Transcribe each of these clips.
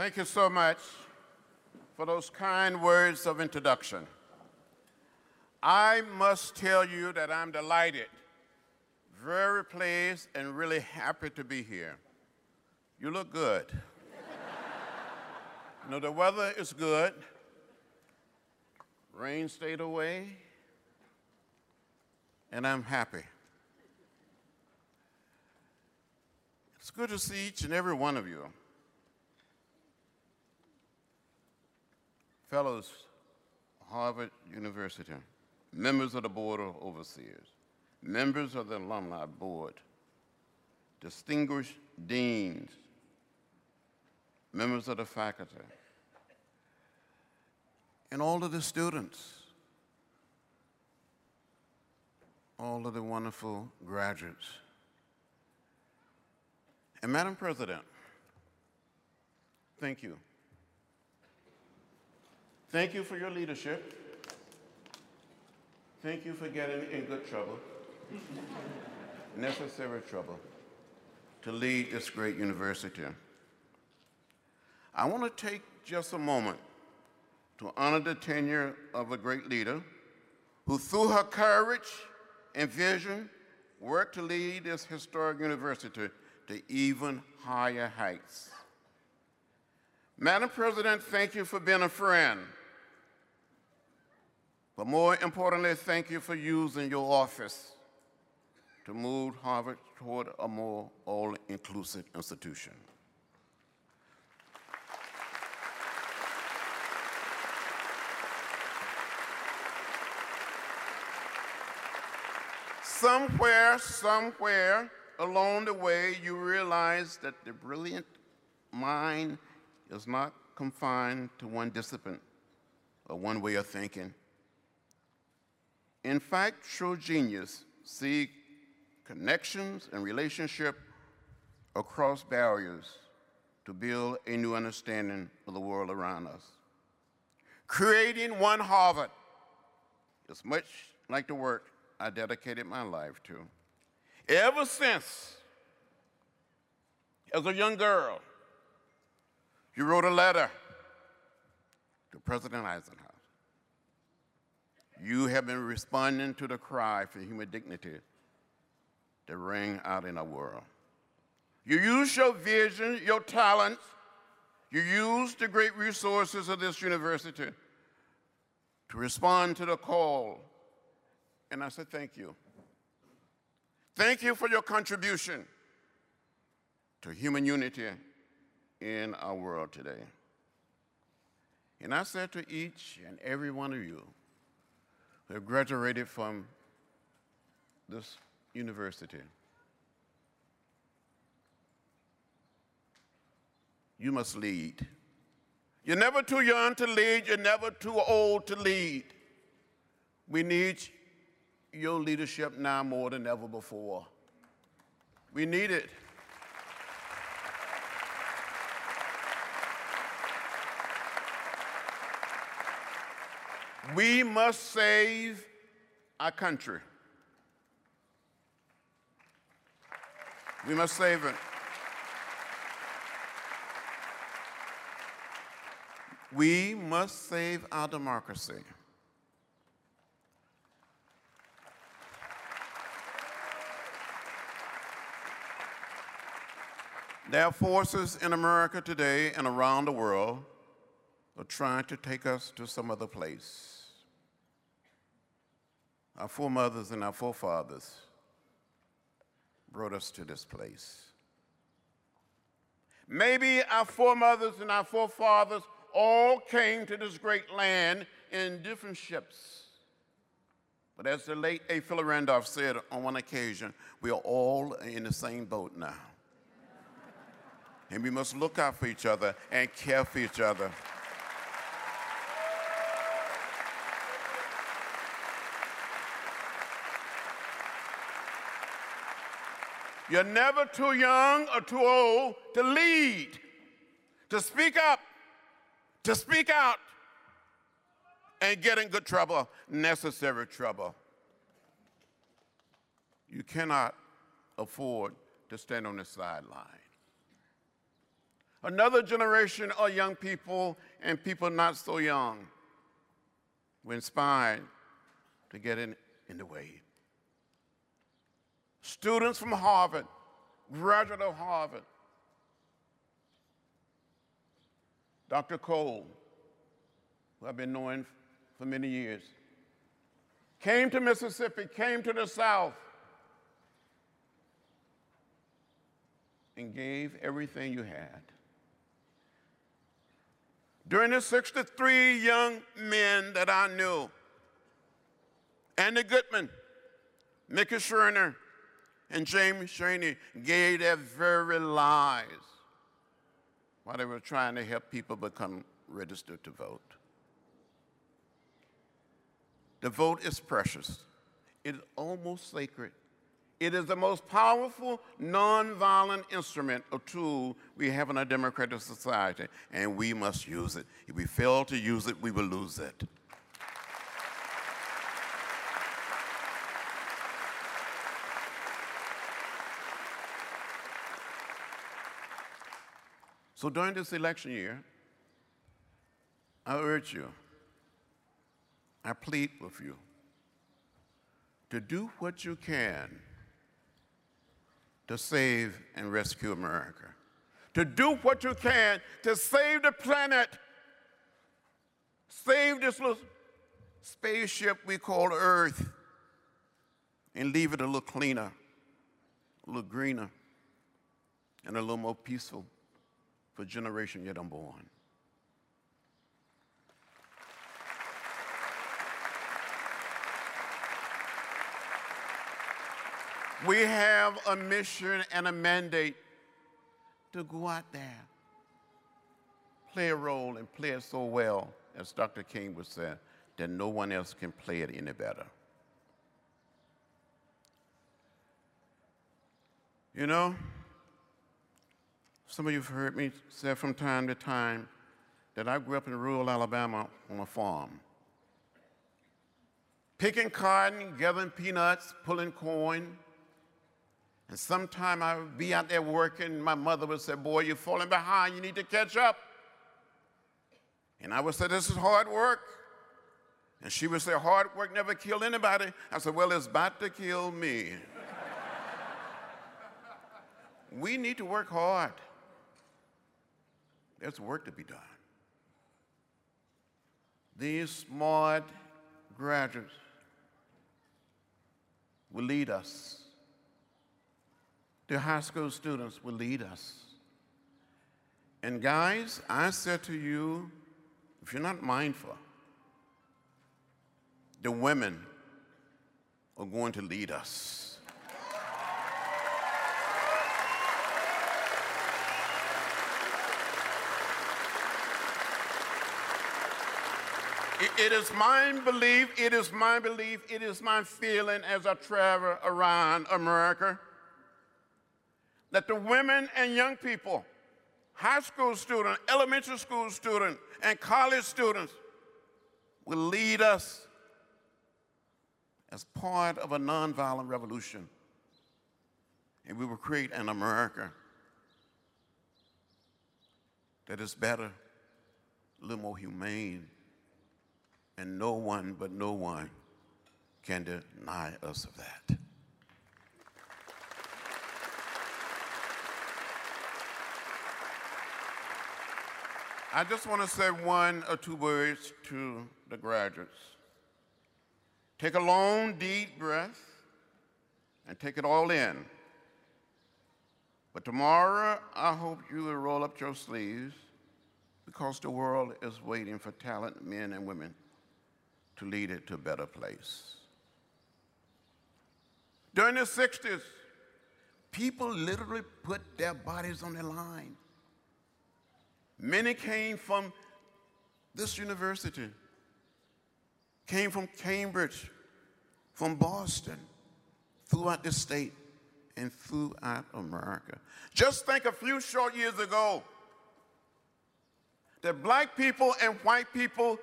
Thank you so much for those kind words of introduction. I must tell you that I'm delighted, very pleased, and really happy to be here. You look good. you know, the weather is good. Rain stayed away, and I'm happy. It's good to see each and every one of you. Fellows, Harvard University, members of the Board of Overseers, members of the Alumni Board, distinguished deans, members of the faculty, and all of the students, all of the wonderful graduates. And Madam President, thank you. Thank you for your leadership. Thank you for getting in good trouble, necessary trouble, to lead this great university. I want to take just a moment to honor the tenure of a great leader who, through her courage and vision, worked to lead this historic university to even higher heights. Madam President, thank you for being a friend. But more importantly, thank you for using your office to move Harvard toward a more all-inclusive institution. Somewhere, somewhere along the way, you realize that the brilliant mind is not confined to one discipline or one way of thinking. In fact, true genius see connections and relationship across barriers to build a new understanding of the world around us. Creating one Harvard is much like the work I dedicated my life to. Ever since, as a young girl, you wrote a letter to President Eisenhower. You have been responding to the cry for human dignity that rang out in our world. You use your vision, your talents, you use the great resources of this university to respond to the call and I said, Thank you. Thank you for your contribution to human unity in our world today. And I said to each and every one of you who graduated from this university, you must lead. You're never too young to lead, you're never too old to lead. We need your leadership now more than ever before. We need it. We must save our country. We must save it. We must save our democracy. There are forces in America today and around the world are trying to take us to some other place. Our foremothers and our forefathers brought us to this place. Maybe our foremothers and our forefathers all came to this great land in different ships. But as the late A. Philip Randolph said on one occasion, we are all in the same boat now and we must look out for each other and care for each other. You're never too young or too old to lead, to speak up, to speak out, and get in good trouble, necessary trouble. You cannot afford to stand on the sideline. Another generation of young people and people not so young were inspired to get in, in the way. Students from Harvard, graduate of Harvard, Dr. Cole, who I've been knowing for many years, came to Mississippi, came to the South, and gave everything you had. During the 63 young men that I knew, Andy Goodman, Mickey Schwerner, and James Chaney gave their very lives while they were trying to help people become registered to vote. The vote is precious. It is almost sacred. It is the most powerful nonviolent instrument or tool we have in a democratic society, and we must use it. If we fail to use it, we will lose it. So during this election year, I urge you, I plead with you to do what you can to save and rescue America, to do what you can to save the planet, save this little spaceship we call Earth, and leave it a little cleaner, a little greener, and a little more peaceful for generation yet unborn. We have a mission and a mandate to go out there, play a role, and play it so well, as Dr. King would say, that no one else can play it any better. You know, some of you have heard me say from time to time that I grew up in rural Alabama on a farm. Picking cotton, gathering peanuts, pulling corn. And sometime I would be out there working, my mother would say, Boy, you're falling behind, you need to catch up. And I would say, This is hard work. And she would say, Hard work never killed anybody. I said, Well, it's about to kill me. we need to work hard. There's work to be done. These smart graduates will lead us. The high school students will lead us. And guys, I said to you, if you're not mindful, the women are going to lead us. It is my belief, it is my belief, it is my feeling as I travel around America that the women and young people, high school students, elementary school students, and college students will lead us as part of a nonviolent revolution. And we will create an America that is better, a little more humane, and no one but no one can deny us of that. I just want to say one or two words to the graduates. Take a long, deep breath and take it all in. But tomorrow, I hope you will roll up your sleeves because the world is waiting for talented men and women to lead it to a better place. During the 60s, people literally put their bodies on the line. Many came from this university, came from Cambridge, from Boston, throughout the state, and throughout America. Just think a few short years ago that black people and white people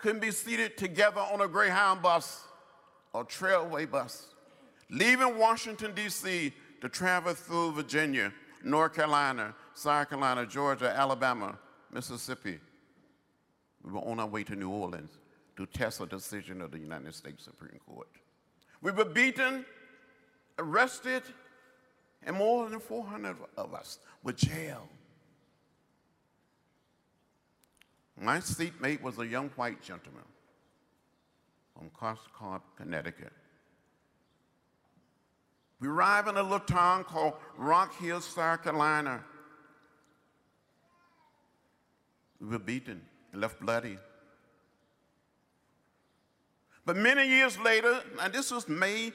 couldn't be seated together on a Greyhound bus or Trailway bus, leaving Washington, D.C. to travel through Virginia North Carolina, South Carolina, Georgia, Alabama, Mississippi. We were on our way to New Orleans to test a decision of the United States Supreme Court. We were beaten, arrested, and more than 400 of us were jailed. My seatmate was a young white gentleman from Cos Cob, Connecticut. We arrived in a little town called Rock Hill, South Carolina. We were beaten and left bloody. But many years later, and this was May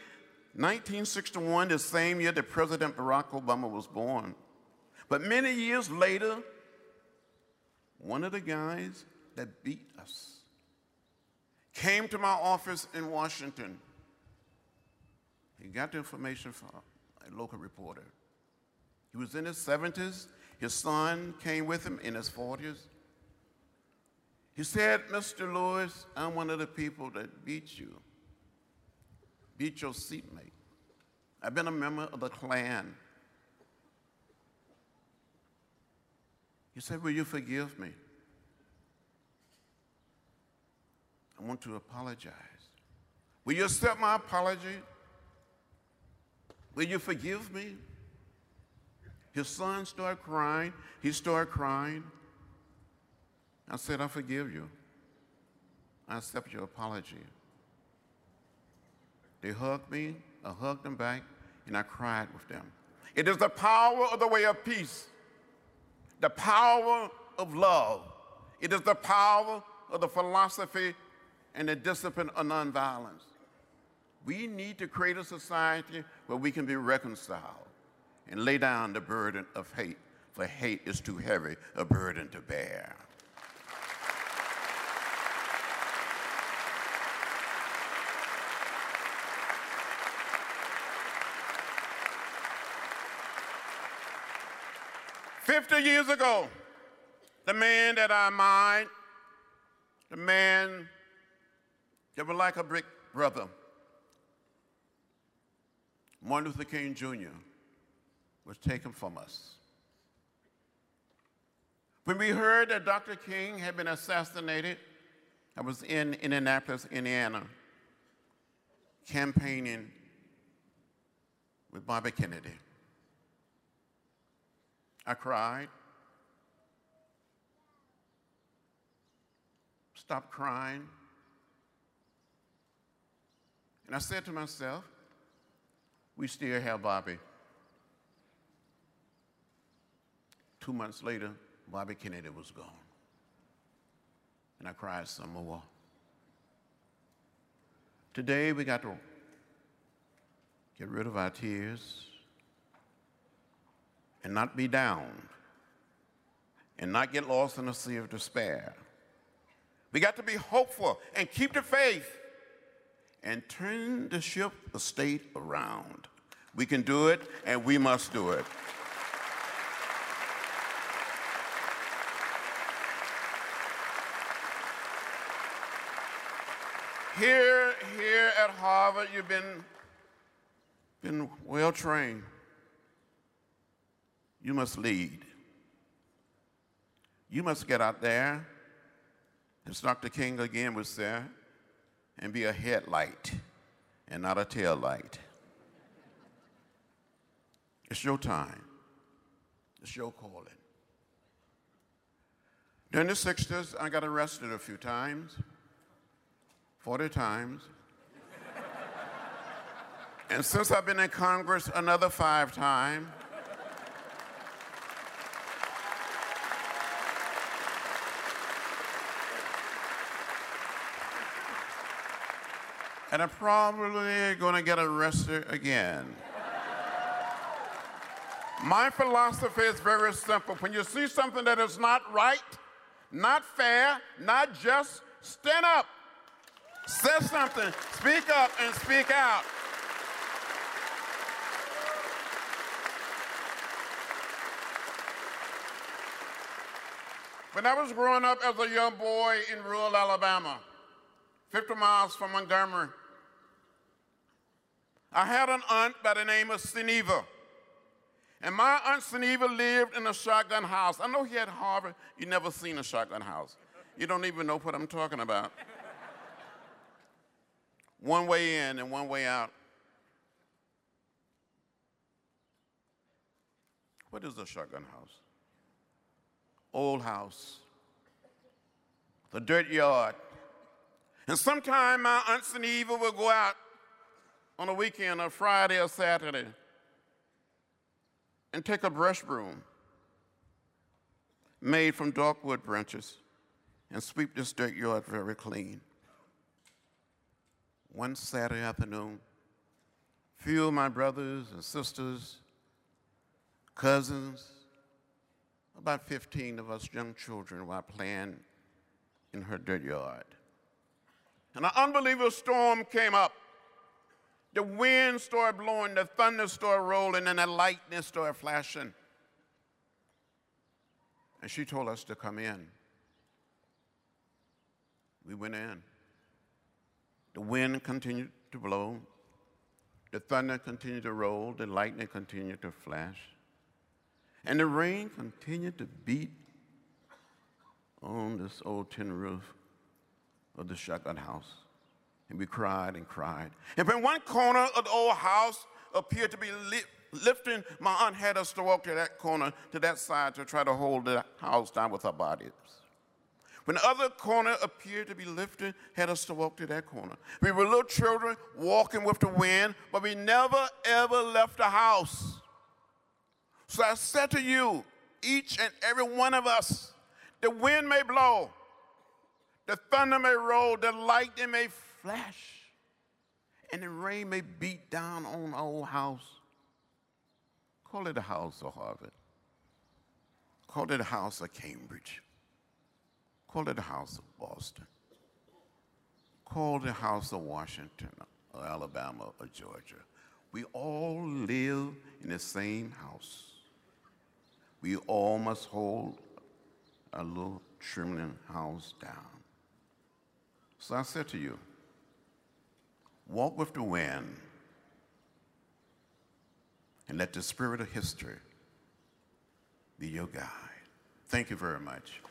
1961, the same year that President Barack Obama was born. But many years later, one of the guys that beat us came to my office in Washington. He got the information from a local reporter. He was in his 70s. His son came with him in his 40s. He said, Mr. Lewis, I'm one of the people that beat you, beat your seatmate. I've been a member of the Klan. He said, Will you forgive me? I want to apologize. Will you accept my apology? Will you forgive me? His son started crying. He started crying. I said, I forgive you. I accept your apology. They hugged me, I hugged them back, and I cried with them. It is the power of the way of peace, the power of love. It is the power of the philosophy and the discipline of nonviolence. We need to create a society where we can be reconciled and lay down the burden of hate, for hate is too heavy a burden to bear. Fifty years ago, the man that I mind, the man that was like a brick brother, Martin Luther King Jr. was taken from us. When we heard that Dr. King had been assassinated, I was in Indianapolis, Indiana, campaigning with Bobby Kennedy. I cried, stopped crying, and I said to myself, we still have Bobby. Two months later, Bobby Kennedy was gone. And I cried some more. Today, we got to get rid of our tears and not be down and not get lost in a sea of despair. We got to be hopeful and keep the faith and turn the ship, the state around. We can do it, and we must do it. Here, here at Harvard, you've been, been well trained. You must lead. You must get out there, as Dr. King again was there, and be a headlight and not a tail light. It's your time. It's your calling. During the 60s, I got arrested a few times, 40 times. and since I've been in Congress, another five times. And I'm probably going to get arrested again. My philosophy is very simple. When you see something that is not right, not fair, not just, stand up, say something, speak up, and speak out. When I was growing up as a young boy in rural Alabama, 50 miles from Montgomery, I had an aunt by the name of Sineva. And my Aunt Seneva lived in a shotgun house. I know he had Harvard. You never seen a shotgun house. You don't even know what I'm talking about. one way in and one way out. What is a shotgun house? Old house. The dirt yard. And sometime my Aunt Seneva would go out on a weekend, a Friday or Saturday, and take a brush broom made from dark wood branches and sweep this dirt yard very clean. One Saturday afternoon, few of my brothers and sisters, cousins, about 15 of us young children were playing in her dirt yard. And an unbelievable storm came up. The wind started blowing, the thunder started rolling, and the lightning started flashing. And she told us to come in. We went in. The wind continued to blow, the thunder continued to roll, the lightning continued to flash, and the rain continued to beat on this old tin roof of the shotgun house. And we cried and cried. And from one corner of the old house appeared to be li- lifting, my aunt had us to walk to that corner, to that side, to try to hold the house down with our bodies. When the other corner appeared to be lifted, had us to walk to that corner. We were little children walking with the wind, but we never ever left the house. So I said to you, each and every one of us, the wind may blow, the thunder may roll, the lightning may flash, and the rain may beat down on our old house. Call it the house of Harvard. Call it the house of Cambridge. Call it the house of Boston. Call it the house of Washington or Alabama or Georgia. We all live in the same house. We all must hold a little trembling house down. So I said to you, walk with the wind and let the spirit of history be your guide. Thank you very much.